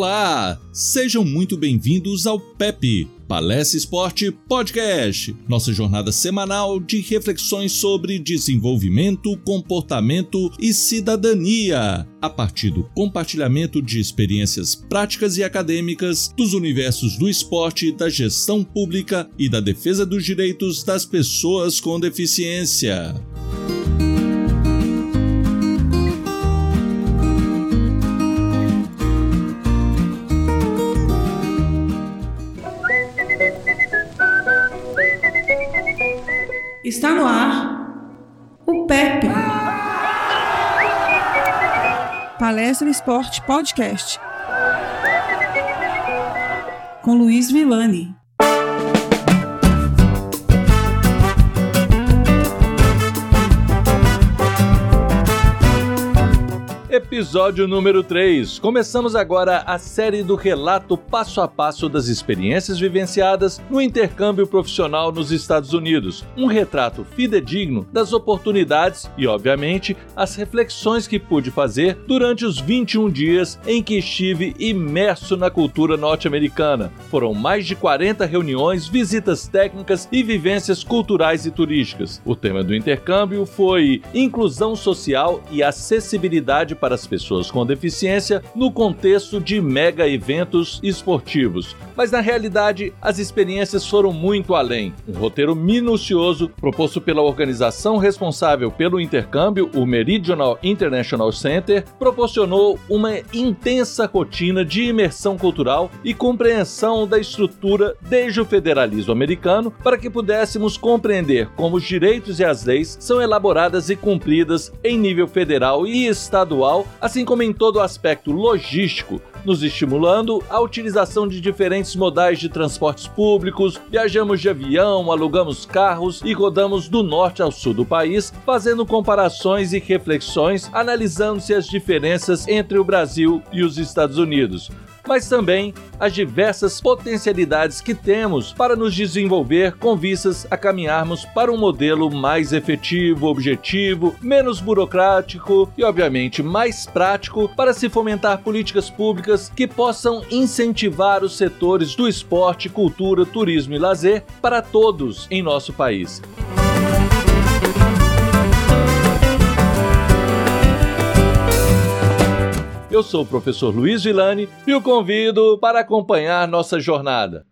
Olá, sejam muito bem-vindos ao PEP, Palestra Esporte Podcast, nossa jornada semanal de reflexões sobre desenvolvimento, comportamento e cidadania, a partir do compartilhamento de experiências práticas e acadêmicas dos universos do esporte, da gestão pública e da defesa dos direitos das pessoas com deficiência. Está no ar o PEP. Palestra Esporte Podcast. Com Luiz Villani. Episódio número 3. Começamos agora a série do relato passo a passo das experiências vivenciadas no intercâmbio profissional nos Estados Unidos. Um retrato fidedigno das oportunidades e, obviamente, as reflexões que pude fazer durante os 21 dias em que estive imerso na cultura norte-americana. Foram mais de 40 reuniões, visitas técnicas e vivências culturais e turísticas. O tema do intercâmbio foi inclusão social e acessibilidade para as pessoas com deficiência no contexto de mega eventos esportivos. Mas na realidade, as experiências foram muito além. Um roteiro minucioso proposto pela organização responsável pelo intercâmbio, o Meridional International Center, proporcionou uma intensa rotina de imersão cultural e compreensão da estrutura desde o federalismo americano para que pudéssemos compreender como os direitos e as leis são elaboradas e cumpridas em nível federal e estadual assim como em todo o aspecto logístico, nos estimulando a utilização de diferentes modais de transportes públicos, viajamos de avião, alugamos carros e rodamos do norte ao sul do país, fazendo comparações e reflexões, analisando-se as diferenças entre o Brasil e os Estados Unidos mas também as diversas potencialidades que temos para nos desenvolver com vistas a caminharmos para um modelo mais efetivo, objetivo, menos burocrático e, obviamente, mais prático para se fomentar políticas públicas que possam incentivar os setores do esporte, cultura, turismo e lazer para todos em nosso país. Eu sou o professor Luiz Villani e o convido para acompanhar nossa jornada.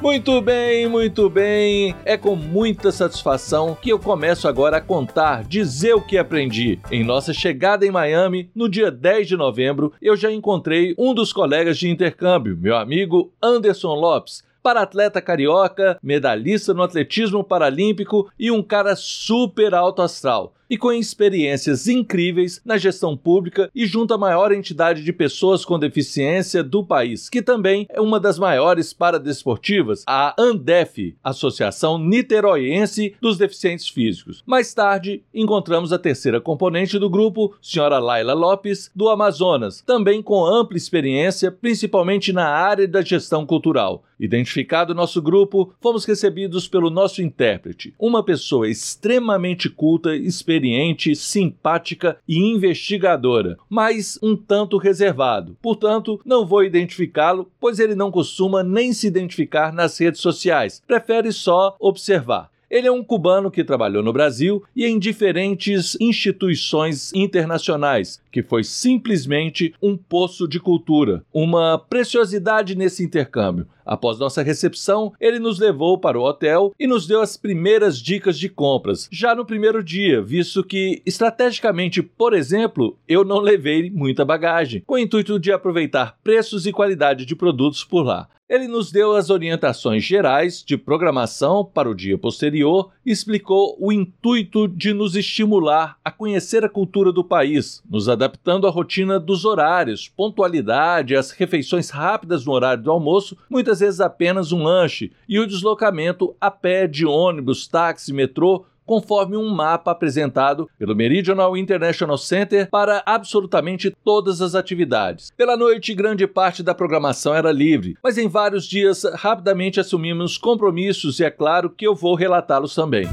Muito bem, muito bem. É com muita satisfação que eu começo agora a contar, dizer o que aprendi. Em nossa chegada em Miami, no dia 10 de novembro, eu já encontrei um dos colegas de intercâmbio, meu amigo Anderson Lopes para atleta carioca, medalhista no atletismo paralímpico e um cara super alto astral e com experiências incríveis na gestão pública e junto à maior entidade de pessoas com deficiência do país, que também é uma das maiores paradesportivas, a ANDEF, Associação Niteroiense dos Deficientes Físicos. Mais tarde, encontramos a terceira componente do grupo, senhora Laila Lopes, do Amazonas, também com ampla experiência, principalmente na área da gestão cultural. Identificado nosso grupo, fomos recebidos pelo nosso intérprete, uma pessoa extremamente culta, experiente simpática e investigadora, mas um tanto reservado. Portanto, não vou identificá-lo, pois ele não costuma nem se identificar nas redes sociais, prefere só observar. Ele é um cubano que trabalhou no Brasil e em diferentes instituições internacionais, que foi simplesmente um poço de cultura, uma preciosidade nesse intercâmbio. Após nossa recepção, ele nos levou para o hotel e nos deu as primeiras dicas de compras, já no primeiro dia, visto que, estrategicamente, por exemplo, eu não levei muita bagagem, com o intuito de aproveitar preços e qualidade de produtos por lá. Ele nos deu as orientações gerais de programação para o dia posterior e explicou o intuito de nos estimular a conhecer a cultura do país, nos adaptando à rotina dos horários, pontualidade, as refeições rápidas no horário do almoço, muitas vezes apenas um lanche, e o deslocamento a pé de ônibus, táxi, metrô conforme um mapa apresentado pelo Meridional International Center para absolutamente todas as atividades. Pela noite, grande parte da programação era livre, mas em vários dias rapidamente assumimos compromissos e é claro que eu vou relatá-los também.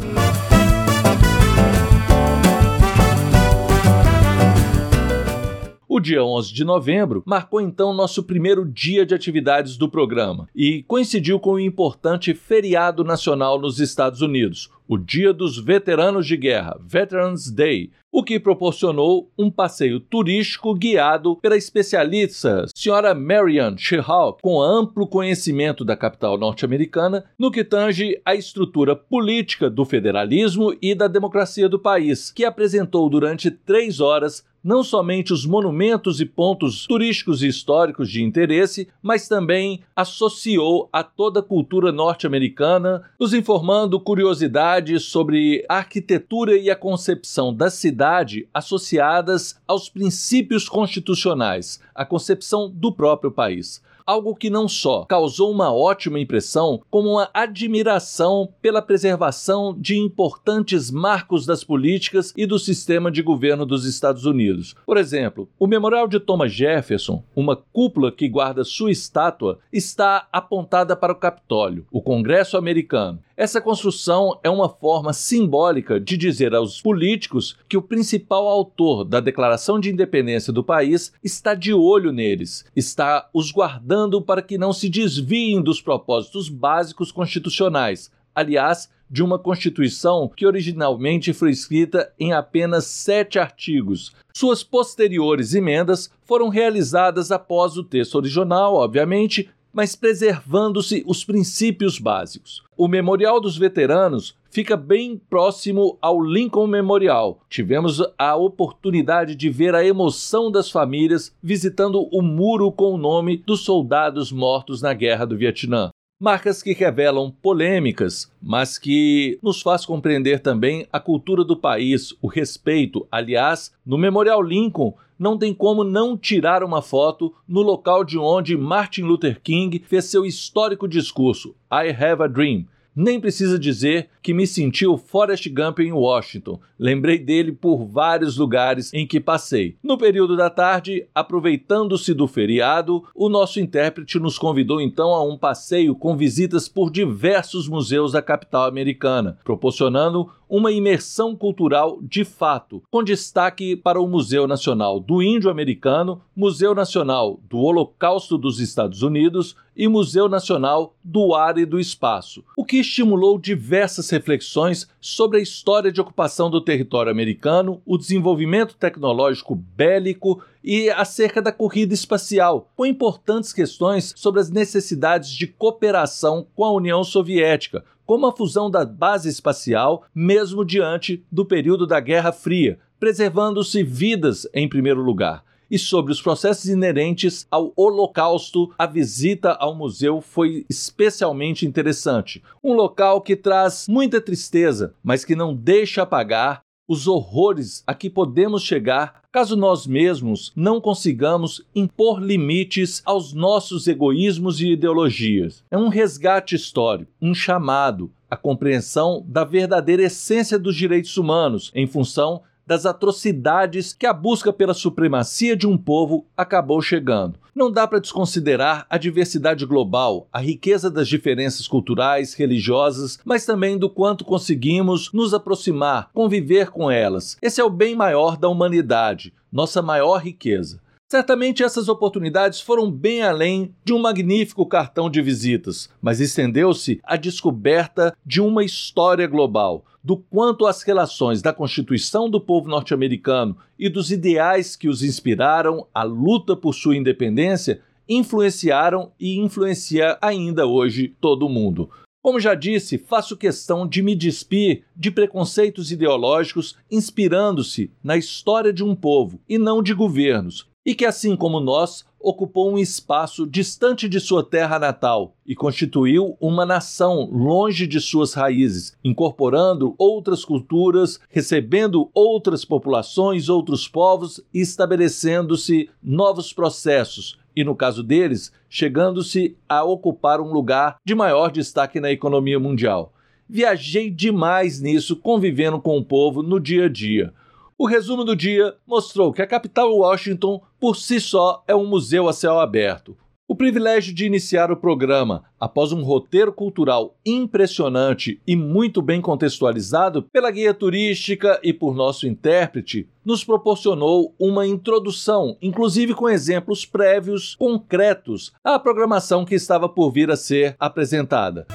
O dia 11 de novembro marcou então nosso primeiro dia de atividades do programa e coincidiu com o importante feriado nacional nos Estados Unidos, o Dia dos Veteranos de Guerra, Veterans Day, o que proporcionou um passeio turístico guiado pela especialista Sra. Marianne Shihawk, com amplo conhecimento da capital norte-americana no que tange à estrutura política do federalismo e da democracia do país, que apresentou durante três horas não somente os monumentos e pontos turísticos e históricos de interesse, mas também associou a toda a cultura norte-americana, nos informando curiosidades sobre a arquitetura e a concepção da cidade associadas aos princípios constitucionais, a concepção do próprio país algo que não só causou uma ótima impressão, como uma admiração pela preservação de importantes marcos das políticas e do sistema de governo dos Estados Unidos. Por exemplo, o Memorial de Thomas Jefferson, uma cúpula que guarda sua estátua, está apontada para o Capitólio, o Congresso americano. Essa construção é uma forma simbólica de dizer aos políticos que o principal autor da Declaração de Independência do país está de olho neles, está os guardando para que não se desviem dos propósitos básicos constitucionais. Aliás, de uma Constituição que originalmente foi escrita em apenas sete artigos. Suas posteriores emendas foram realizadas após o texto original, obviamente, mas preservando-se os princípios básicos. O Memorial dos Veteranos fica bem próximo ao Lincoln Memorial. Tivemos a oportunidade de ver a emoção das famílias visitando o muro com o nome dos soldados mortos na Guerra do Vietnã. Marcas que revelam polêmicas, mas que nos faz compreender também a cultura do país, o respeito. Aliás, no Memorial Lincoln não tem como não tirar uma foto no local de onde Martin Luther King fez seu histórico discurso I Have a Dream nem precisa dizer que me senti o Forrest Gump em Washington. Lembrei dele por vários lugares em que passei. No período da tarde, aproveitando-se do feriado, o nosso intérprete nos convidou então a um passeio com visitas por diversos museus da capital americana, proporcionando uma imersão cultural de fato, com destaque para o Museu Nacional do Índio Americano, Museu Nacional do Holocausto dos Estados Unidos e Museu Nacional do Ar e do Espaço, o que estimulou diversas reflexões sobre a história de ocupação do território americano, o desenvolvimento tecnológico bélico e acerca da corrida espacial, com importantes questões sobre as necessidades de cooperação com a União Soviética, como a fusão da base espacial, mesmo diante do período da Guerra Fria, preservando-se vidas em primeiro lugar. E sobre os processos inerentes ao Holocausto, a visita ao museu foi especialmente interessante. Um local que traz muita tristeza, mas que não deixa apagar os horrores a que podemos chegar caso nós mesmos não consigamos impor limites aos nossos egoísmos e ideologias. É um resgate histórico, um chamado à compreensão da verdadeira essência dos direitos humanos em função das atrocidades que a busca pela supremacia de um povo acabou chegando. Não dá para desconsiderar a diversidade global, a riqueza das diferenças culturais, religiosas, mas também do quanto conseguimos nos aproximar, conviver com elas. Esse é o bem maior da humanidade, nossa maior riqueza. Certamente essas oportunidades foram bem além de um magnífico cartão de visitas, mas estendeu-se à descoberta de uma história global, do quanto as relações da Constituição do povo norte-americano e dos ideais que os inspiraram à luta por sua independência influenciaram e influencia ainda hoje todo o mundo. Como já disse, faço questão de me despir de preconceitos ideológicos inspirando-se na história de um povo e não de governos, e que, assim como nós, ocupou um espaço distante de sua terra natal e constituiu uma nação longe de suas raízes, incorporando outras culturas, recebendo outras populações, outros povos e estabelecendo-se novos processos. E no caso deles, chegando-se a ocupar um lugar de maior destaque na economia mundial. Viajei demais nisso, convivendo com o povo no dia a dia. O resumo do dia mostrou que a capital Washington, por si só, é um museu a céu aberto. O privilégio de iniciar o programa após um roteiro cultural impressionante e muito bem contextualizado pela guia turística e por nosso intérprete nos proporcionou uma introdução, inclusive com exemplos prévios concretos à programação que estava por vir a ser apresentada.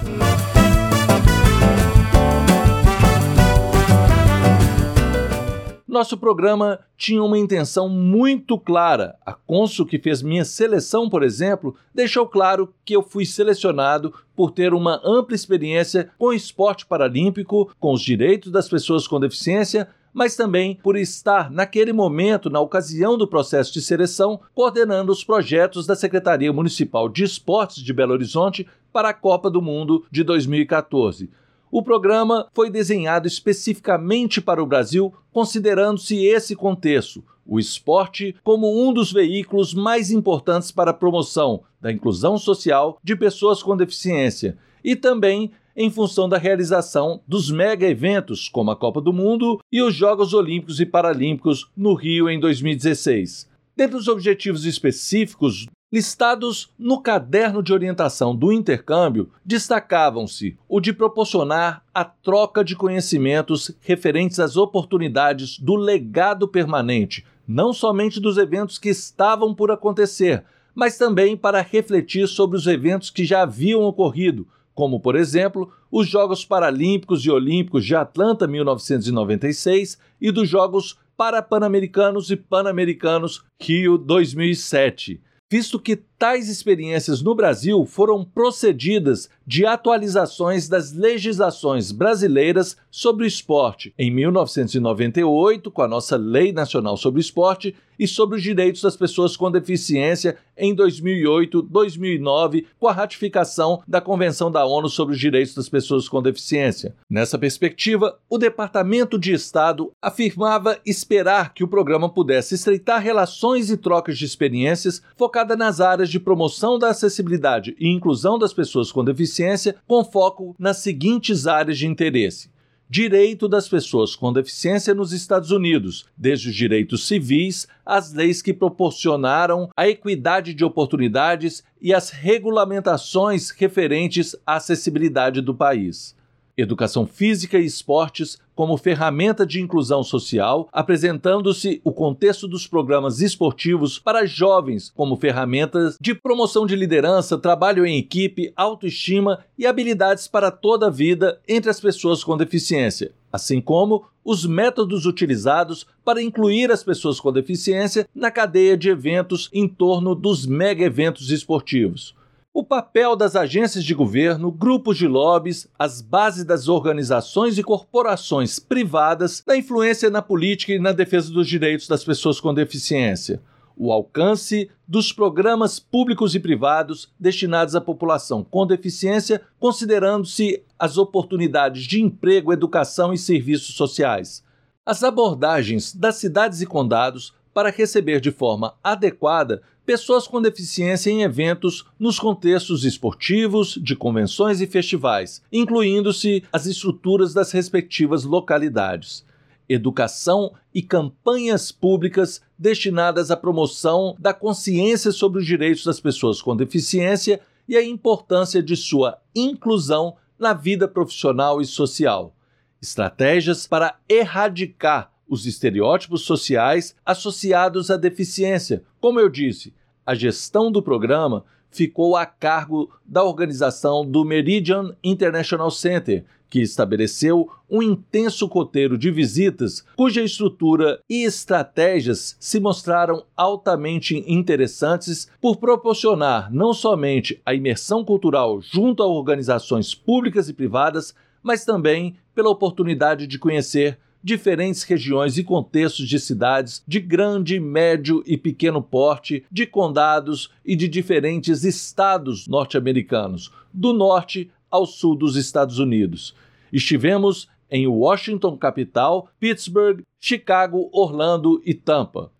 Nosso programa tinha uma intenção muito clara. A cônsul que fez minha seleção, por exemplo, deixou claro que eu fui selecionado por ter uma ampla experiência com esporte paralímpico, com os direitos das pessoas com deficiência, mas também por estar naquele momento, na ocasião do processo de seleção, coordenando os projetos da Secretaria Municipal de Esportes de Belo Horizonte para a Copa do Mundo de 2014. O programa foi desenhado especificamente para o Brasil, considerando-se esse contexto, o esporte como um dos veículos mais importantes para a promoção da inclusão social de pessoas com deficiência e também em função da realização dos mega eventos como a Copa do Mundo e os Jogos Olímpicos e Paralímpicos no Rio em 2016. Dentre os objetivos específicos listados no caderno de orientação do intercâmbio, destacavam-se o de proporcionar a troca de conhecimentos referentes às oportunidades do legado permanente, não somente dos eventos que estavam por acontecer, mas também para refletir sobre os eventos que já haviam ocorrido, como, por exemplo, os Jogos Paralímpicos e Olímpicos de Atlanta 1996 e dos Jogos Parapan-Americanos e Pan-Americanos Rio 2007 visto que tais experiências no Brasil foram procedidas de atualizações das legislações brasileiras sobre o esporte em 1998, com a nossa Lei Nacional sobre o Esporte, e sobre os direitos das pessoas com deficiência em 2008, 2009, com a ratificação da Convenção da ONU sobre os Direitos das Pessoas com Deficiência. Nessa perspectiva, o Departamento de Estado afirmava esperar que o programa pudesse estreitar relações e trocas de experiências focada nas áreas de promoção da acessibilidade e inclusão das pessoas com deficiência, com foco nas seguintes áreas de interesse: direito das pessoas com deficiência nos Estados Unidos, desde os direitos civis às leis que proporcionaram a equidade de oportunidades e as regulamentações referentes à acessibilidade do país educação física e esportes como ferramenta de inclusão social, apresentando-se o contexto dos programas esportivos para jovens como ferramentas de promoção de liderança, trabalho em equipe, autoestima e habilidades para toda a vida entre as pessoas com deficiência, assim como os métodos utilizados para incluir as pessoas com deficiência na cadeia de eventos em torno dos mega eventos esportivos o papel das agências de governo, grupos de lobbies, as bases das organizações e corporações privadas, da influência na política e na defesa dos direitos das pessoas com deficiência, o alcance dos programas públicos e privados destinados à população com deficiência, considerando-se as oportunidades de emprego, educação e serviços sociais, as abordagens das cidades e condados para receber de forma adequada pessoas com deficiência em eventos nos contextos esportivos, de convenções e festivais, incluindo-se as estruturas das respectivas localidades. Educação e campanhas públicas destinadas à promoção da consciência sobre os direitos das pessoas com deficiência e a importância de sua inclusão na vida profissional e social. Estratégias para erradicar os estereótipos sociais associados à deficiência. Como eu disse, a gestão do programa ficou a cargo da organização do Meridian International Center, que estabeleceu um intenso roteiro de visitas cuja estrutura e estratégias se mostraram altamente interessantes por proporcionar não somente a imersão cultural junto a organizações públicas e privadas, mas também pela oportunidade de conhecer diferentes regiões e contextos de cidades de grande, médio e pequeno porte, de condados e de diferentes estados norte-americanos, do norte ao sul dos Estados Unidos. Estivemos em Washington, capital, Pittsburgh, Chicago, Orlando e Tampa.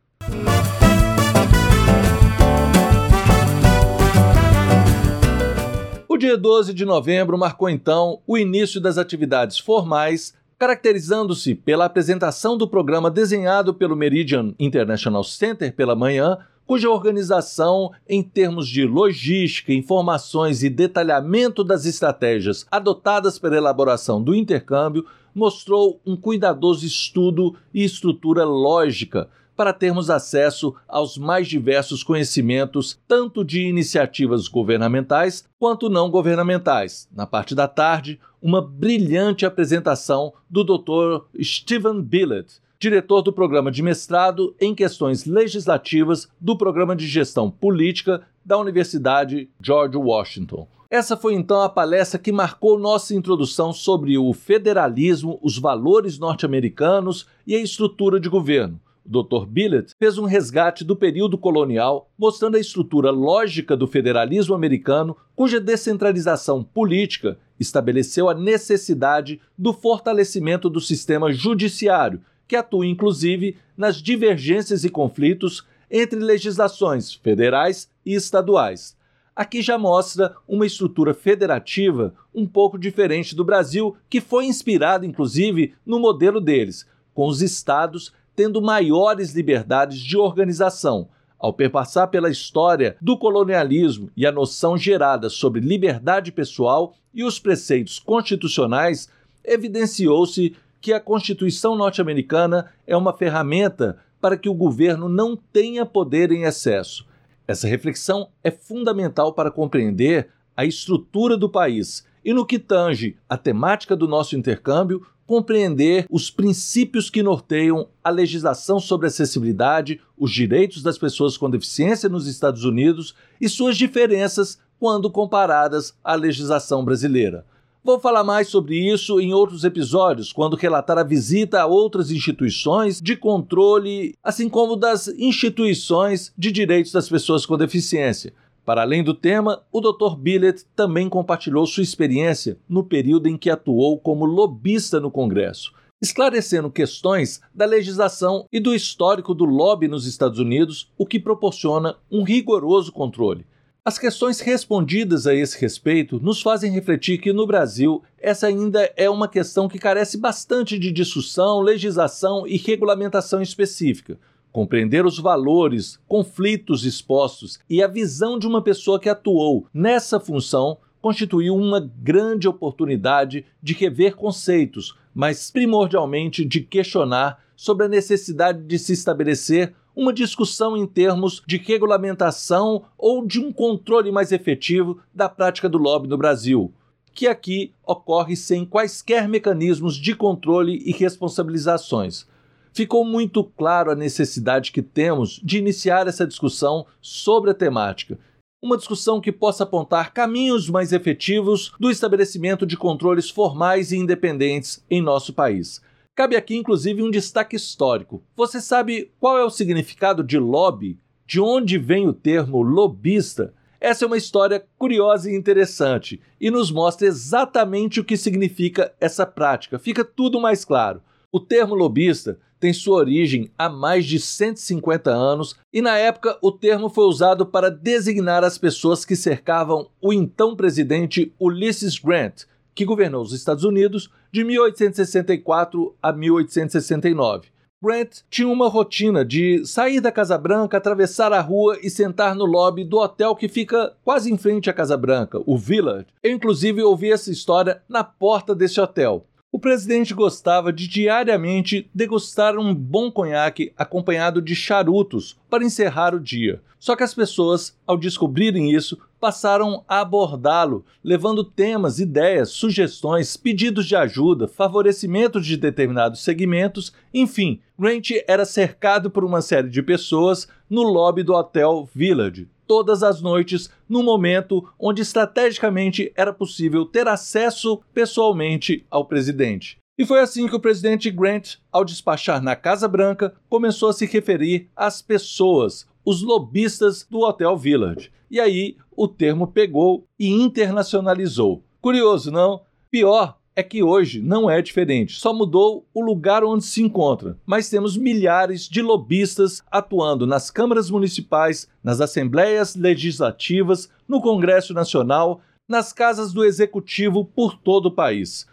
O dia 12 de novembro marcou então o início das atividades formais caracterizando-se pela apresentação do programa desenhado pelo Meridian International Center pela manhã, cuja organização, em termos de logística, informações e detalhamento das estratégias adotadas pela elaboração do intercâmbio, mostrou um cuidadoso estudo e estrutura lógica para termos acesso aos mais diversos conhecimentos, tanto de iniciativas governamentais quanto não governamentais. Na parte da tarde, uma brilhante apresentação do Dr. Stephen Billett, diretor do programa de mestrado em questões legislativas do Programa de Gestão Política da Universidade George Washington. Essa foi então a palestra que marcou nossa introdução sobre o federalismo, os valores norte-americanos e a estrutura de governo. Dr. Billett fez um resgate do período colonial, mostrando a estrutura lógica do federalismo americano, cuja descentralização política estabeleceu a necessidade do fortalecimento do sistema judiciário, que atua inclusive nas divergências e conflitos entre legislações federais e estaduais. Aqui já mostra uma estrutura federativa um pouco diferente do Brasil, que foi inspirado inclusive no modelo deles, com os estados tendo maiores liberdades de organização. Ao perpassar pela história do colonialismo e a noção gerada sobre liberdade pessoal e os preceitos constitucionais, evidenciou-se que a Constituição norte-americana é uma ferramenta para que o governo não tenha poder em excesso. Essa reflexão é fundamental para compreender a estrutura do país e, no que tange a temática do nosso intercâmbio, compreender os princípios que norteiam a legislação sobre acessibilidade, os direitos das pessoas com deficiência nos Estados Unidos e suas diferenças quando comparadas à legislação brasileira. Vou falar mais sobre isso em outros episódios, quando relatar a visita a outras instituições de controle, assim como das instituições de direitos das pessoas com deficiência. Para além do tema, o Dr. Billett também compartilhou sua experiência no período em que atuou como lobista no Congresso, esclarecendo questões da legislação e do histórico do lobby nos Estados Unidos, o que proporciona um rigoroso controle. As questões respondidas a esse respeito nos fazem refletir que no Brasil essa ainda é uma questão que carece bastante de discussão, legislação e regulamentação específica. Compreender os valores, conflitos expostos e a visão de uma pessoa que atuou nessa função constituiu uma grande oportunidade de rever conceitos, mas primordialmente de questionar sobre a necessidade de se estabelecer uma discussão em termos de regulamentação ou de um controle mais efetivo da prática do lobby no Brasil, que aqui ocorre sem quaisquer mecanismos de controle e responsabilizações. Ficou muito claro a necessidade que temos de iniciar essa discussão sobre a temática. Uma discussão que possa apontar caminhos mais efetivos do estabelecimento de controles formais e independentes em nosso país. Cabe aqui, inclusive, um destaque histórico. Você sabe qual é o significado de lobby? De onde vem o termo lobista? Essa é uma história curiosa e interessante e nos mostra exatamente o que significa essa prática. Fica tudo mais claro. O termo lobista tem sua origem há mais de 150 anos e, na época, o termo foi usado para designar as pessoas que cercavam o então presidente Ulysses Grant, que governou os Estados Unidos de 1864 a 1869. Grant tinha uma rotina de sair da Casa Branca, atravessar a rua e sentar no lobby do hotel que fica quase em frente à Casa Branca, o Village. Eu, inclusive, ouvi essa história na porta desse hotel. O presidente gostava de diariamente degustar um bom conhaque acompanhado de charutos para encerrar o dia. Só que as pessoas, ao descobrirem isso, passaram a abordá-lo, levando temas, ideias, sugestões, pedidos de ajuda, favorecimento de determinados segmentos, enfim, Grant era cercado por uma série de pessoas no lobby do Hotel Village, todas as noites, no momento onde estrategicamente era possível ter acesso pessoalmente ao presidente. E foi assim que o presidente Grant, ao despachar na Casa Branca, começou a se referir às pessoas, os lobistas do Hotel Village. E aí o termo pegou e internacionalizou. Curioso, não? Pior é que hoje não é diferente, só mudou o lugar onde se encontra, mas temos milhares de lobistas atuando nas câmaras municipais, nas assembleias legislativas, no Congresso Nacional, nas casas do executivo por todo o país.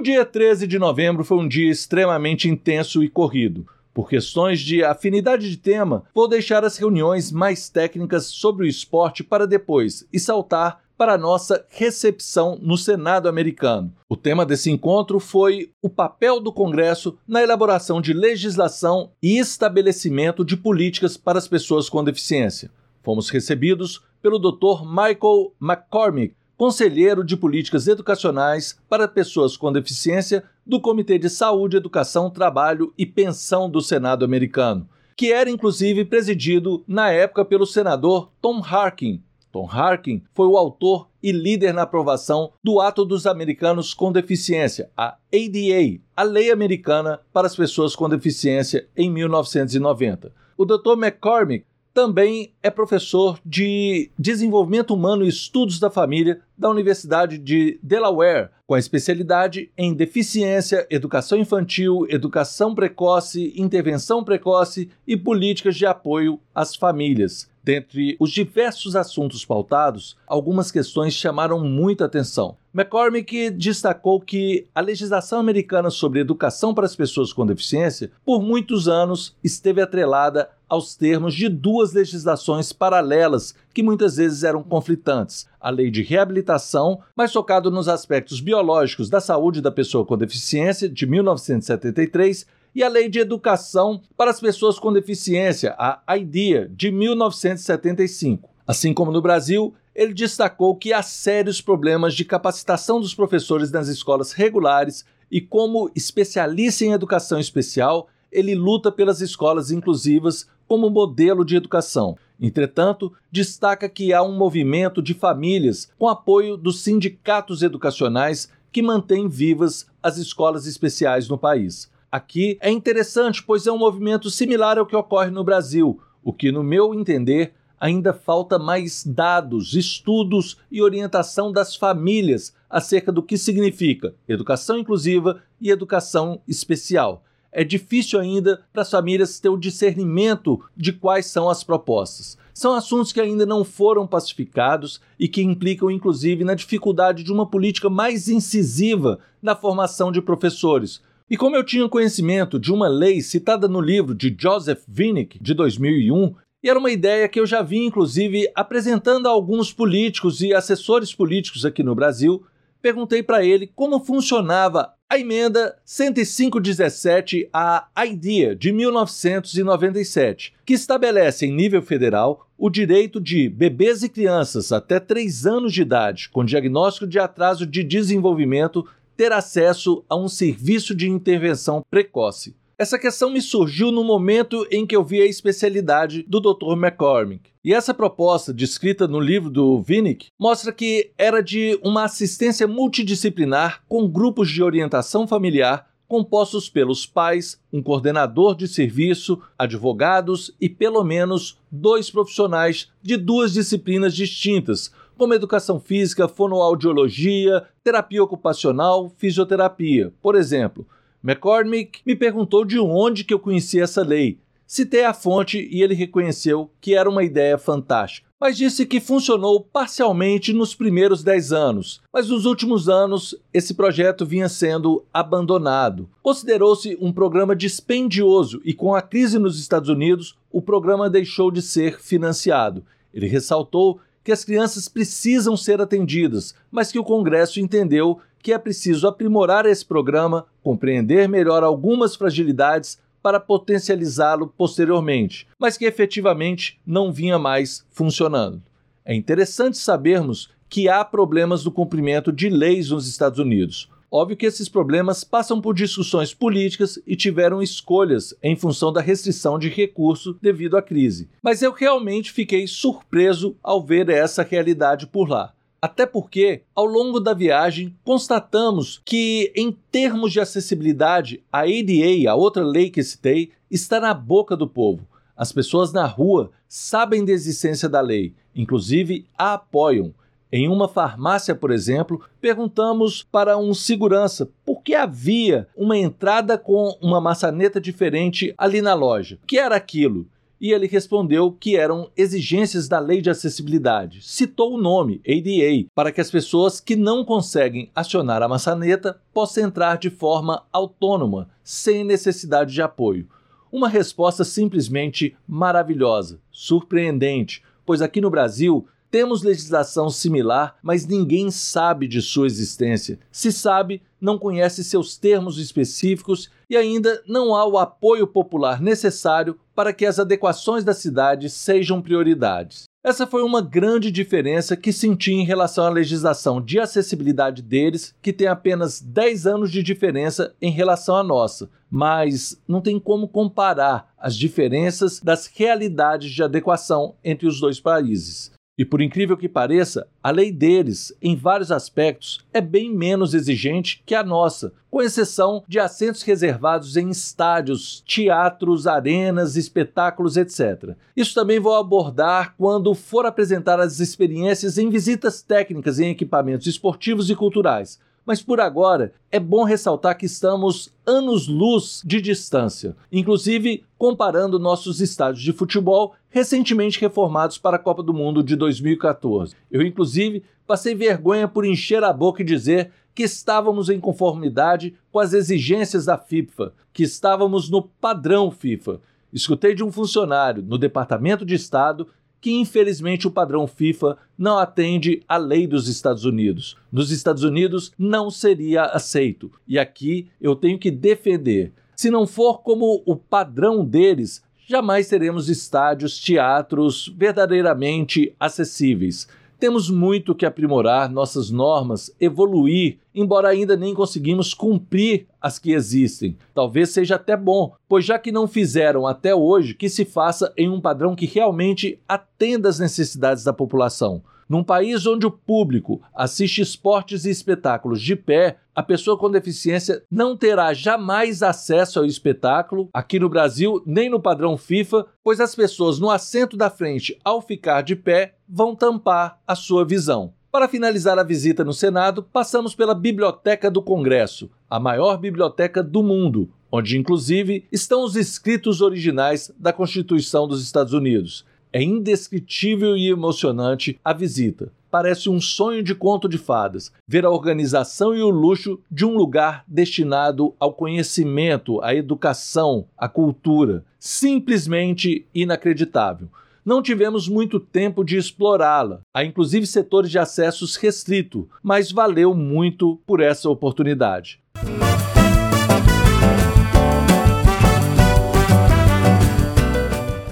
Dia 13 de novembro foi um dia extremamente intenso e corrido. Por questões de afinidade de tema, vou deixar as reuniões mais técnicas sobre o esporte para depois e saltar para a nossa recepção no Senado americano. O tema desse encontro foi o papel do Congresso na elaboração de legislação e estabelecimento de políticas para as pessoas com deficiência. Fomos recebidos pelo Dr. Michael McCormick, conselheiro de políticas educacionais para pessoas com deficiência do Comitê de Saúde, Educação, Trabalho e Pensão do Senado americano, que era inclusive presidido na época pelo senador Tom Harkin. Tom Harkin foi o autor e líder na aprovação do Ato dos Americanos com Deficiência, a ADA, a Lei Americana para as Pessoas com Deficiência, em 1990. O Dr. McCormick também é professor de Desenvolvimento Humano e Estudos da Família da Universidade de Delaware, com especialidade em deficiência, educação infantil, educação precoce, intervenção precoce e políticas de apoio às famílias. Dentre os diversos assuntos pautados, algumas questões chamaram muita atenção. McCormick destacou que a legislação americana sobre educação para as pessoas com deficiência, por muitos anos, esteve atrelada aos termos de duas legislações paralelas que muitas vezes eram conflitantes: a lei de reabilitação, mais focado nos aspectos biológicos da saúde da pessoa com deficiência, de 1973, e a Lei de Educação para as Pessoas com Deficiência, a IDEA, de 1975. Assim como no Brasil, ele destacou que há sérios problemas de capacitação dos professores nas escolas regulares e, como especialista em educação especial, ele luta pelas escolas inclusivas como modelo de educação. Entretanto, destaca que há um movimento de famílias com apoio dos sindicatos educacionais que mantém vivas as escolas especiais no país. Aqui é interessante, pois é um movimento similar ao que ocorre no Brasil, o que, no meu entender, ainda falta mais dados, estudos e orientação das famílias acerca do que significa educação inclusiva e educação especial. É difícil ainda para as famílias ter o discernimento de quais são as propostas. São assuntos que ainda não foram pacificados e que implicam, inclusive, na dificuldade de uma política mais incisiva na formação de professores, e como eu tinha conhecimento de uma lei citada no livro de Joseph Vinnick, de 2001, e era uma ideia que eu já vi, inclusive, apresentando a alguns políticos e assessores políticos aqui no Brasil, perguntei para ele como funcionava a emenda 10517 à IDEA de 1997, que estabelece em nível federal o direito de bebês e crianças até 3 anos de idade com diagnóstico de atraso de desenvolvimento ter acesso a um serviço de intervenção precoce. Essa questão me surgiu no momento em que eu vi a especialidade do Dr. McCormick. E essa proposta, descrita no livro do Vinnick, mostra que era de uma assistência multidisciplinar com grupos de orientação familiar compostos pelos pais, um coordenador de serviço, advogados e pelo menos dois profissionais de duas disciplinas distintas, como educação física, fonoaudiologia, terapia ocupacional, fisioterapia. Por exemplo, McCormick me perguntou de onde que eu conhecia essa lei. Citei a fonte e ele reconheceu que era uma ideia fantástica, mas disse que funcionou parcialmente nos primeiros 10 anos, mas nos últimos anos esse projeto vinha sendo abandonado. Considerou-se um programa dispendioso e com a crise nos Estados Unidos, o programa deixou de ser financiado. Ele ressaltou que as crianças precisam ser atendidas, mas que o Congresso entendeu que é preciso aprimorar esse programa, compreender melhor algumas fragilidades para potencializá-lo posteriormente, mas que efetivamente não vinha mais funcionando. É interessante sabermos que há problemas no cumprimento de leis nos Estados Unidos. Óbvio que esses problemas passam por discussões políticas e tiveram escolhas em função da restrição de recurso devido à crise. Mas eu realmente fiquei surpreso ao ver essa realidade por lá. Até porque, ao longo da viagem, constatamos que, em termos de acessibilidade, a ADA, a outra lei que citei, está na boca do povo. As pessoas na rua sabem da existência da lei, inclusive a apoiam. Em uma farmácia, por exemplo, perguntamos para um segurança por que havia uma entrada com uma maçaneta diferente ali na loja. O que era aquilo? e ele respondeu que eram exigências da lei de acessibilidade. Citou o nome, ADA, para que as pessoas que não conseguem acionar a maçaneta possam entrar de forma autônoma, sem necessidade de apoio. Uma resposta simplesmente maravilhosa, surpreendente, pois aqui no Brasil temos legislação similar, mas ninguém sabe de sua existência. Se sabe, não conhece seus termos específicos e ainda não há o apoio popular necessário para que as adequações da cidade sejam prioridades. Essa foi uma grande diferença que senti em relação à legislação de acessibilidade deles, que tem apenas 10 anos de diferença em relação à nossa, mas não tem como comparar as diferenças das realidades de adequação entre os dois países. E por incrível que pareça, a lei deles, em vários aspectos, é bem menos exigente que a nossa, com exceção de assentos reservados em estádios, teatros, arenas, espetáculos, etc. Isso também vou abordar quando for apresentar as experiências em visitas técnicas em equipamentos esportivos e culturais mas por agora é bom ressaltar que estamos anos-luz de distância, inclusive comparando nossos estádios de futebol recentemente reformados para a Copa do Mundo de 2014. Eu, inclusive, passei vergonha por encher a boca e dizer que estávamos em conformidade com as exigências da FIFA, que estávamos no padrão FIFA. Escutei de um funcionário no Departamento de Estado que infelizmente o padrão FIFA não atende à lei dos Estados Unidos. Nos Estados Unidos não seria aceito. E aqui eu tenho que defender. Se não for como o padrão deles, jamais teremos estádios, teatros verdadeiramente acessíveis. Temos muito que aprimorar nossas normas, evoluir, embora ainda nem conseguimos cumprir as que existem. Talvez seja até bom, pois já que não fizeram até hoje, que se faça em um padrão que realmente atenda às necessidades da população. Num país onde o público assiste esportes e espetáculos de pé, a pessoa com deficiência não terá jamais acesso ao espetáculo aqui no Brasil, nem no padrão FIFA, pois as pessoas no assento da frente, ao ficar de pé, vão tampar a sua visão. Para finalizar a visita no Senado, passamos pela Biblioteca do Congresso, a maior biblioteca do mundo, onde inclusive estão os escritos originais da Constituição dos Estados Unidos. É indescritível e emocionante a visita. Parece um sonho de conto de fadas ver a organização e o luxo de um lugar destinado ao conhecimento, à educação, à cultura. Simplesmente inacreditável. Não tivemos muito tempo de explorá-la. Há inclusive setores de acessos restrito, mas valeu muito por essa oportunidade.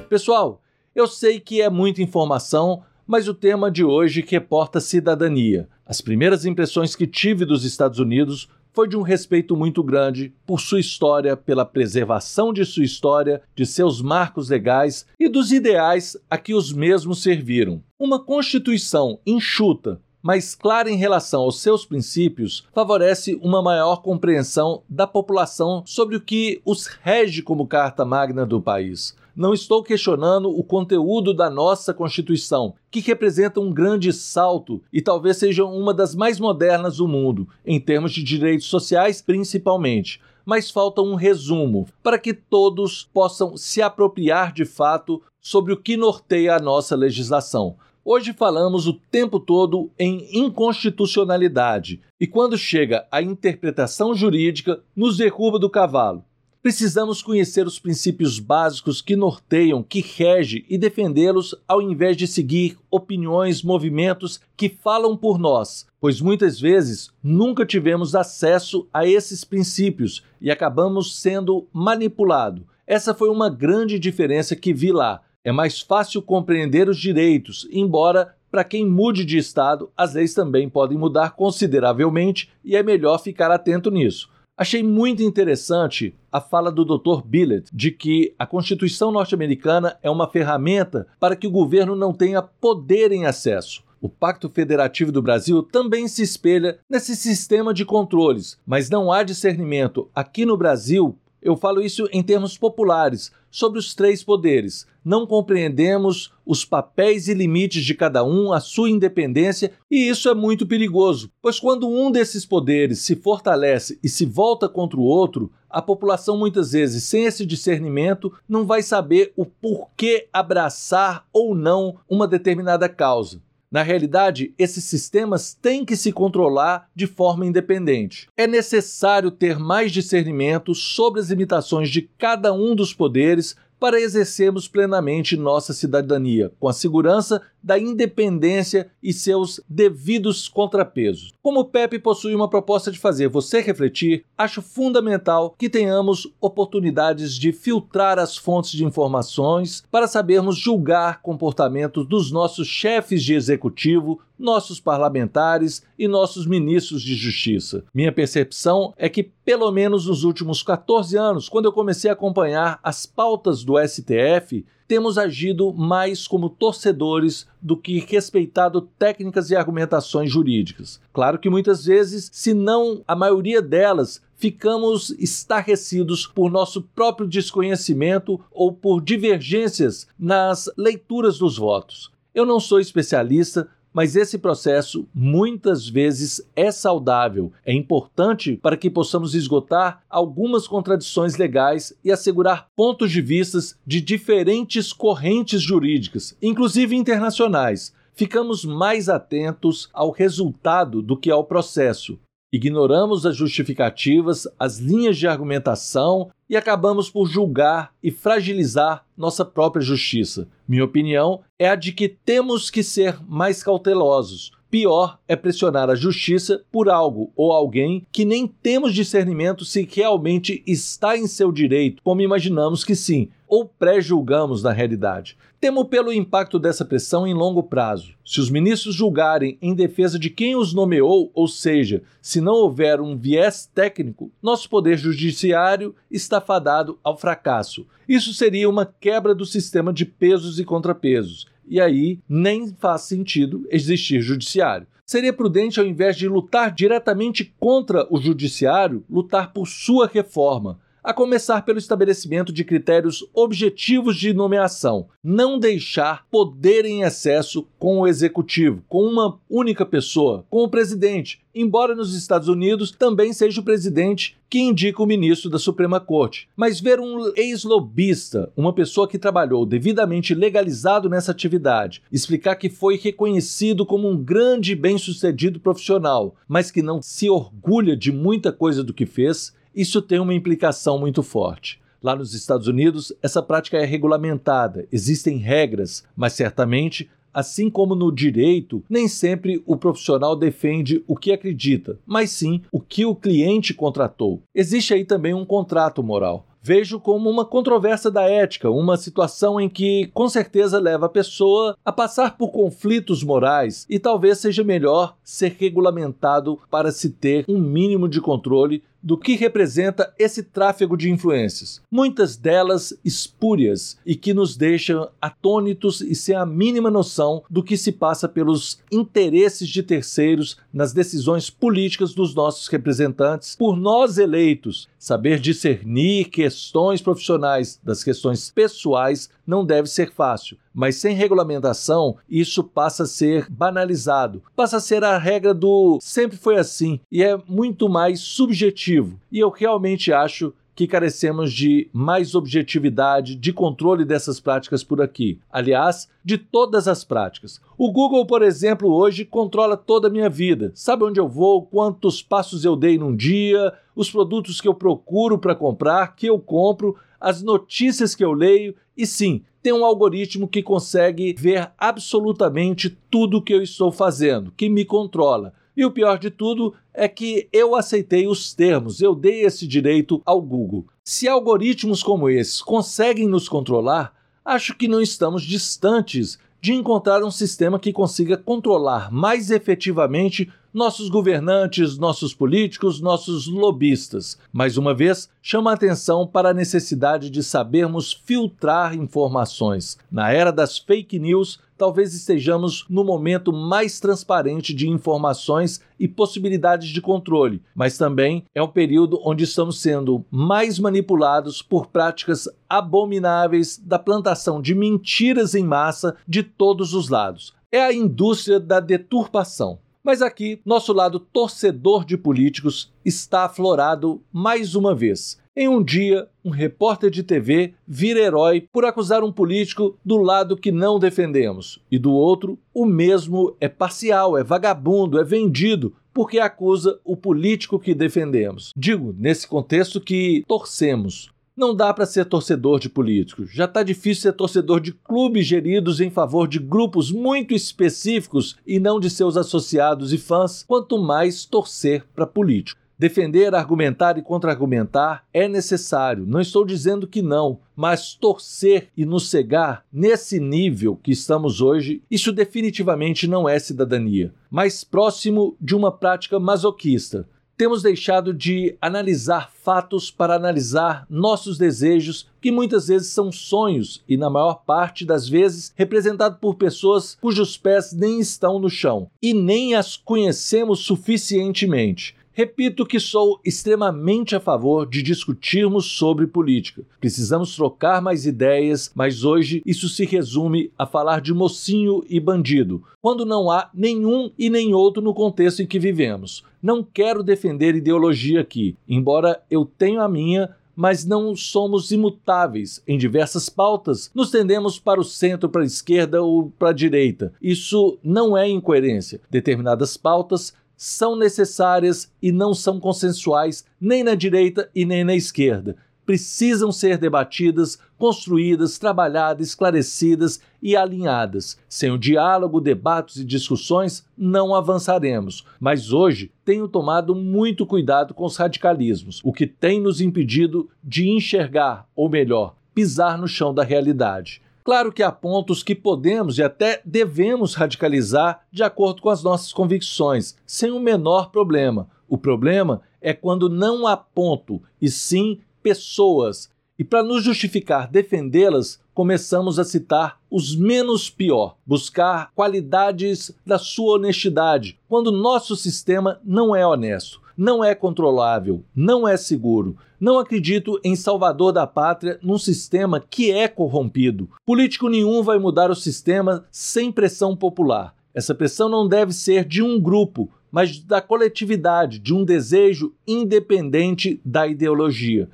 Pessoal, eu sei que é muita informação, mas o tema de hoje reporta cidadania. As primeiras impressões que tive dos Estados Unidos foi de um respeito muito grande por sua história, pela preservação de sua história, de seus marcos legais e dos ideais a que os mesmos serviram. Uma constituição enxuta, mas clara em relação aos seus princípios, favorece uma maior compreensão da população sobre o que os rege como carta magna do país. Não estou questionando o conteúdo da nossa Constituição, que representa um grande salto e talvez seja uma das mais modernas do mundo, em termos de direitos sociais principalmente. Mas falta um resumo para que todos possam se apropriar de fato sobre o que norteia a nossa legislação. Hoje falamos o tempo todo em inconstitucionalidade e, quando chega a interpretação jurídica, nos derruba do cavalo. Precisamos conhecer os princípios básicos que norteiam, que regem e defendê-los ao invés de seguir opiniões, movimentos que falam por nós, pois muitas vezes nunca tivemos acesso a esses princípios e acabamos sendo manipulados. Essa foi uma grande diferença que vi lá é mais fácil compreender os direitos, embora para quem mude de estado, as leis também podem mudar consideravelmente e é melhor ficar atento nisso. Achei muito interessante a fala do Dr. Billett de que a Constituição norte-americana é uma ferramenta para que o governo não tenha poder em acesso. O Pacto Federativo do Brasil também se espelha nesse sistema de controles, mas não há discernimento aqui no Brasil Eu falo isso em termos populares, sobre os três poderes. Não compreendemos os papéis e limites de cada um, a sua independência, e isso é muito perigoso, pois quando um desses poderes se fortalece e se volta contra o outro, a população muitas vezes, sem esse discernimento, não vai saber o porquê abraçar ou não uma determinada causa. Na realidade, esses sistemas têm que se controlar de forma independente. É necessário ter mais discernimento sobre as limitações de cada um dos poderes para exercermos plenamente nossa cidadania, com a segurança da independência e seus devidos contrapesos. Como o PEP possui uma proposta de fazer você refletir, acho fundamental que tenhamos oportunidades de filtrar as fontes de informações para sabermos julgar comportamentos dos nossos chefes de executivo, nossos parlamentares e nossos ministros de justiça. Minha percepção é que, pelo menos nos últimos 14 anos, quando eu comecei a acompanhar as pautas do STF, temos agido mais como torcedores do que respeitado técnicas e argumentações jurídicas. Claro que muitas vezes, se não a maioria delas, ficamos estarrecidos por nosso próprio desconhecimento ou por divergências nas leituras dos votos. Eu não sou especialista, mas esse processo muitas vezes é saudável, é importante para que possamos esgotar algumas contradições legais e assegurar pontos de vistas de diferentes correntes jurídicas, inclusive internacionais. Ficamos mais atentos ao resultado do que ao processo. Ignoramos as justificativas, as linhas de argumentação e acabamos por julgar e fragilizar nossa própria justiça. Minha opinião é a de que temos que ser mais cautelosos. Pior é pressionar a justiça por algo ou alguém que nem temos discernimento se realmente está em seu direito, como imaginamos que sim, ou pré-julgamos na realidade. Temo pelo impacto dessa pressão em longo prazo. Se os ministros julgarem em defesa de quem os nomeou, ou seja, se não houver um viés técnico, nosso poder judiciário está fadado ao fracasso. Isso seria uma quebra do sistema de pesos e contrapesos. E aí nem faz sentido existir judiciário. Seria prudente, ao invés de lutar diretamente contra o judiciário, lutar por sua reforma a começar pelo estabelecimento de critérios objetivos de nomeação, não deixar poder em excesso com o executivo, com uma única pessoa, com o presidente, embora nos Estados Unidos também seja o presidente que indica o ministro da Suprema Corte. Mas ver um ex-lobista, uma pessoa que trabalhou devidamente legalizado nessa atividade, explicar que foi reconhecido como um grande e bem-sucedido profissional, mas que não se orgulha de muita coisa do que fez, isso tem uma implicação muito forte. Lá nos Estados Unidos, essa prática é regulamentada, existem regras, mas certamente, assim como no direito, nem sempre o profissional defende o que acredita, mas sim o que o cliente contratou. Existe aí também um contrato moral vejo como uma controvérsia da ética, uma situação em que com certeza leva a pessoa a passar por conflitos morais e talvez seja melhor ser regulamentado para se ter um mínimo de controle do que representa esse tráfego de influências, muitas delas espúrias e que nos deixam atônitos e sem a mínima noção do que se passa pelos interesses de terceiros nas decisões políticas dos nossos representantes, por nós eleitos. Saber discernir questões profissionais das questões pessoais não deve ser fácil, mas sem regulamentação, isso passa a ser banalizado, passa a ser a regra do sempre foi assim e é muito mais subjetivo. E eu realmente acho que carecemos de mais objetividade, de controle dessas práticas por aqui. Aliás, de todas as práticas. O Google, por exemplo, hoje controla toda a minha vida. Sabe onde eu vou, quantos passos eu dei num dia, os produtos que eu procuro para comprar, que eu compro, as notícias que eu leio e sim, tem um algoritmo que consegue ver absolutamente tudo o que eu estou fazendo, que me controla. E o pior de tudo é que eu aceitei os termos, eu dei esse direito ao Google. Se algoritmos como esses conseguem nos controlar, acho que não estamos distantes de encontrar um sistema que consiga controlar mais efetivamente nossos governantes, nossos políticos, nossos lobistas. Mais uma vez, chama a atenção para a necessidade de sabermos filtrar informações. Na era das fake news, talvez estejamos no momento mais transparente de informações e possibilidades de controle, mas também é um período onde estamos sendo mais manipulados por práticas abomináveis da plantação de mentiras em massa de todos os lados. É a indústria da deturpação. Mas aqui, nosso lado torcedor de políticos está aflorado mais uma vez. Em um dia, um repórter de TV vira herói por acusar um político do lado que não defendemos, e do outro, o mesmo é parcial, é vagabundo, é vendido, porque acusa o político que defendemos. Digo, nesse contexto que torcemos. Não dá para ser torcedor de políticos. Já está difícil ser torcedor de clubes geridos em favor de grupos muito específicos e não de seus associados e fãs, quanto mais torcer para político. Defender, argumentar e contra-argumentar é necessário, não estou dizendo que não, mas torcer e nos cegar nesse nível que estamos hoje, isso definitivamente não é cidadania. Mais próximo de uma prática masoquista. Temos deixado de analisar fatos para analisar nossos desejos, que muitas vezes são sonhos e, na maior parte das vezes, representados por pessoas cujos pés nem estão no chão e nem as conhecemos suficientemente. Repito que sou extremamente a favor de discutirmos sobre política. Precisamos trocar mais ideias, mas hoje isso se resume a falar de mocinho e bandido, quando não há nenhum e nem outro no contexto em que vivemos. Não quero defender ideologia aqui, embora eu tenha a minha, mas não somos imutáveis. Em diversas pautas, nos tendemos para o centro, para a esquerda ou para a direita. Isso não é incoerência. Determinadas pautas são necessárias e não são consensuais nem na direita e nem na esquerda. Precisam ser debatidas, construídas, trabalhadas, esclarecidas e alinhadas. Sem o diálogo, debates e discussões, não avançaremos. Mas hoje tenho tomado muito cuidado com os radicalismos, o que tem nos impedido de enxergar, ou melhor, pisar no chão da realidade. Claro que há pontos que podemos e até devemos radicalizar de acordo com as nossas convicções, sem o menor problema. O problema é quando não há ponto, e sim pessoas. E para nos justificar defendê-las, começamos a citar os menos pior, buscar qualidades da sua honestidade, quando nosso sistema não é honesto não é controlável, não é seguro. Não acredito em salvador da pátria num sistema que é corrompido. Político nenhum vai mudar o sistema sem pressão popular. Essa pressão não deve ser de um grupo, mas da coletividade, de um desejo independente da ideologia.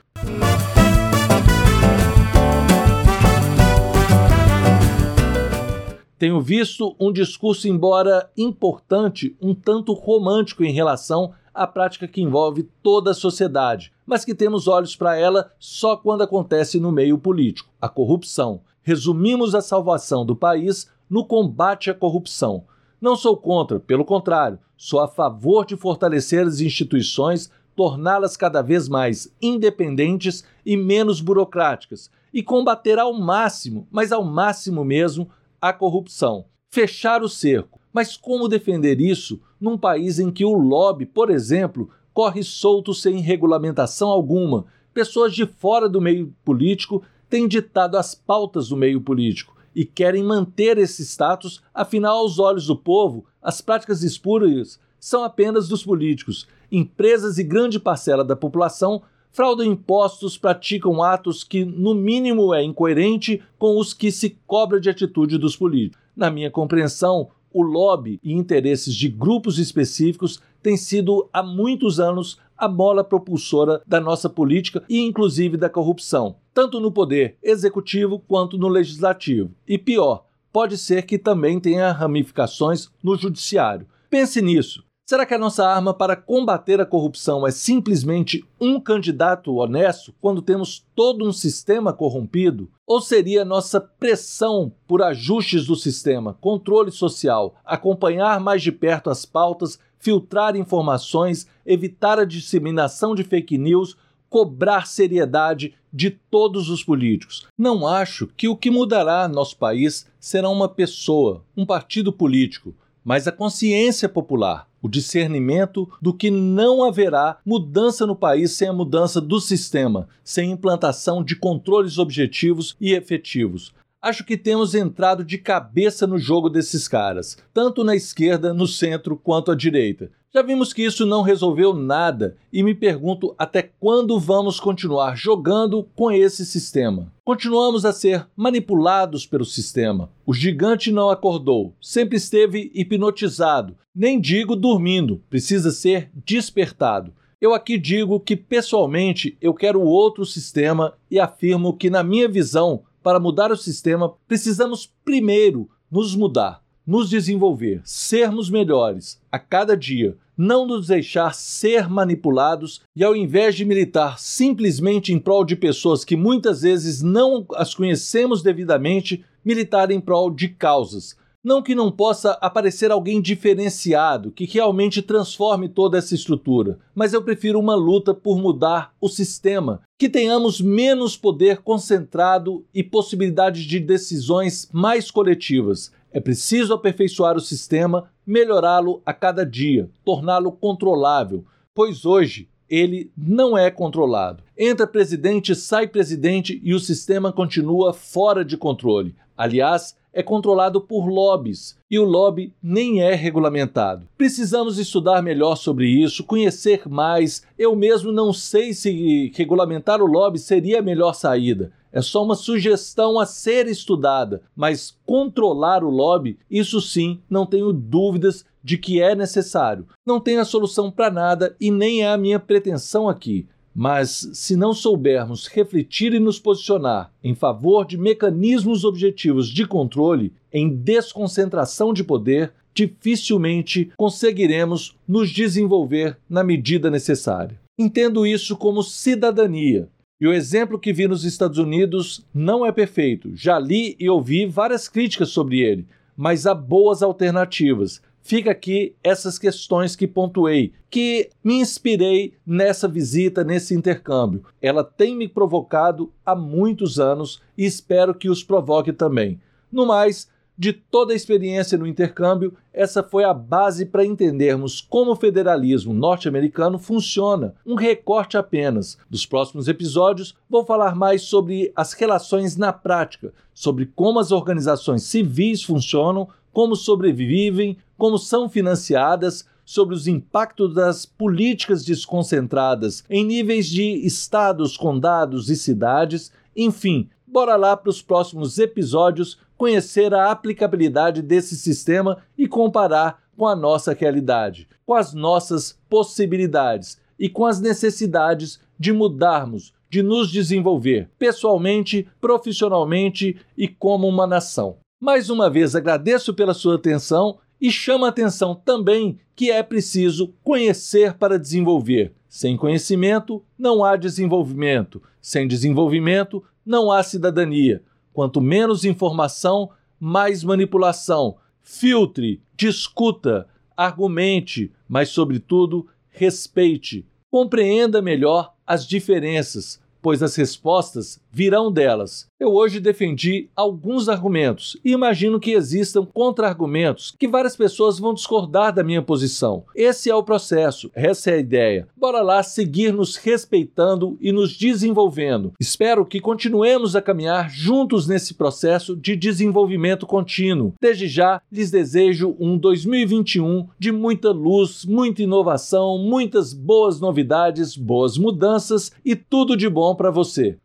Tenho visto um discurso, embora importante, um tanto romântico em relação a prática que envolve toda a sociedade, mas que temos olhos para ela só quando acontece no meio político a corrupção. Resumimos a salvação do país no combate à corrupção. Não sou contra, pelo contrário, sou a favor de fortalecer as instituições, torná-las cada vez mais independentes e menos burocráticas e combater ao máximo, mas ao máximo mesmo, a corrupção. Fechar o cerco. Mas como defender isso num país em que o lobby, por exemplo, corre solto sem regulamentação alguma. Pessoas de fora do meio político têm ditado as pautas do meio político e querem manter esse status, afinal, aos olhos do povo, as práticas espúrias são apenas dos políticos. Empresas e grande parcela da população fraudam impostos, praticam atos que, no mínimo, é incoerente com os que se cobra de atitude dos políticos. Na minha compreensão, o lobby e interesses de grupos específicos têm sido há muitos anos a bola propulsora da nossa política e inclusive da corrupção, tanto no poder executivo quanto no legislativo. E pior, pode ser que também tenha ramificações no judiciário. Pense nisso. Será que a nossa arma para combater a corrupção é simplesmente um candidato honesto quando temos todo um sistema corrompido? Ou seria nossa pressão por ajustes do sistema, controle social, acompanhar mais de perto as pautas, filtrar informações, evitar a disseminação de fake news, cobrar seriedade de todos os políticos? Não acho que o que mudará nosso país será uma pessoa, um partido político, mas a consciência popular o discernimento do que não haverá mudança no país sem a mudança do sistema, sem implantação de controles objetivos e efetivos. Acho que temos entrado de cabeça no jogo desses caras, tanto na esquerda, no centro quanto à direita. Já vimos que isso não resolveu nada e me pergunto até quando vamos continuar jogando com esse sistema. Continuamos a ser manipulados pelo sistema. O gigante não acordou, sempre esteve hipnotizado, nem digo dormindo, precisa ser despertado. Eu aqui digo que pessoalmente eu quero outro sistema e afirmo que, na minha visão, para mudar o sistema, precisamos primeiro nos mudar, nos desenvolver, sermos melhores a cada dia não nos deixar ser manipulados e, ao invés de militar simplesmente em prol de pessoas que muitas vezes não as conhecemos devidamente, militar em prol de causas. Não que não possa aparecer alguém diferenciado que realmente transforme toda essa estrutura, mas eu prefiro uma luta por mudar o sistema, que tenhamos menos poder concentrado e possibilidades de decisões mais coletivas. É preciso aperfeiçoar o sistema, melhorá-lo a cada dia, torná-lo controlável, pois hoje ele não é controlado. Entra presidente, sai presidente e o sistema continua fora de controle. Aliás, é controlado por lobbies e o lobby nem é regulamentado. Precisamos estudar melhor sobre isso, conhecer mais. Eu mesmo não sei se regulamentar o lobby seria a melhor saída. É só uma sugestão a ser estudada, mas controlar o lobby, isso sim, não tenho dúvidas de que é necessário. Não tem a solução para nada e nem é a minha pretensão aqui. Mas se não soubermos refletir e nos posicionar em favor de mecanismos objetivos de controle, em desconcentração de poder, dificilmente conseguiremos nos desenvolver na medida necessária. Entendo isso como cidadania, e o exemplo que vi nos Estados Unidos não é perfeito. Já li e ouvi várias críticas sobre ele, mas há boas alternativas. Fica aqui essas questões que pontuei, que me inspirei nessa visita, nesse intercâmbio. Ela tem me provocado há muitos anos e espero que os provoque também. No mais, de toda a experiência no intercâmbio, essa foi a base para entendermos como o federalismo norte-americano funciona, um recorte apenas. Nos próximos episódios, vou falar mais sobre as relações na prática, sobre como as organizações civis funcionam, como sobrevivem, como são financiadas, sobre os impactos das políticas desconcentradas em níveis de estados, condados e cidades, enfim, bora lá para os próximos episódios conhecer a aplicabilidade desse sistema e comparar com a nossa realidade, com as nossas possibilidades e com as necessidades de mudarmos, de nos desenvolver pessoalmente, profissionalmente e como uma nação. Mais uma vez agradeço pela sua atenção e chama atenção também que é preciso conhecer para desenvolver. Sem conhecimento, não há desenvolvimento. Sem desenvolvimento, não há cidadania. Quanto menos informação, mais manipulação. Filtre, discuta, argumente, mas, sobretudo, respeite. Compreenda melhor as diferenças, pois as respostas virão delas. Eu hoje defendi alguns argumentos e imagino que existam contra-argumentos que várias pessoas vão discordar da minha posição. Esse é o processo, essa é a ideia. Bora lá seguir nos respeitando e nos desenvolvendo. Espero que continuemos a caminhar juntos nesse processo de desenvolvimento contínuo. Desde já, lhes desejo um 2021 de muita luz, muita inovação, muitas boas novidades, boas mudanças e tudo de bom para você.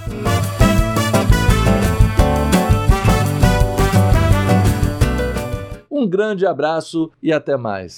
Um grande abraço e até mais.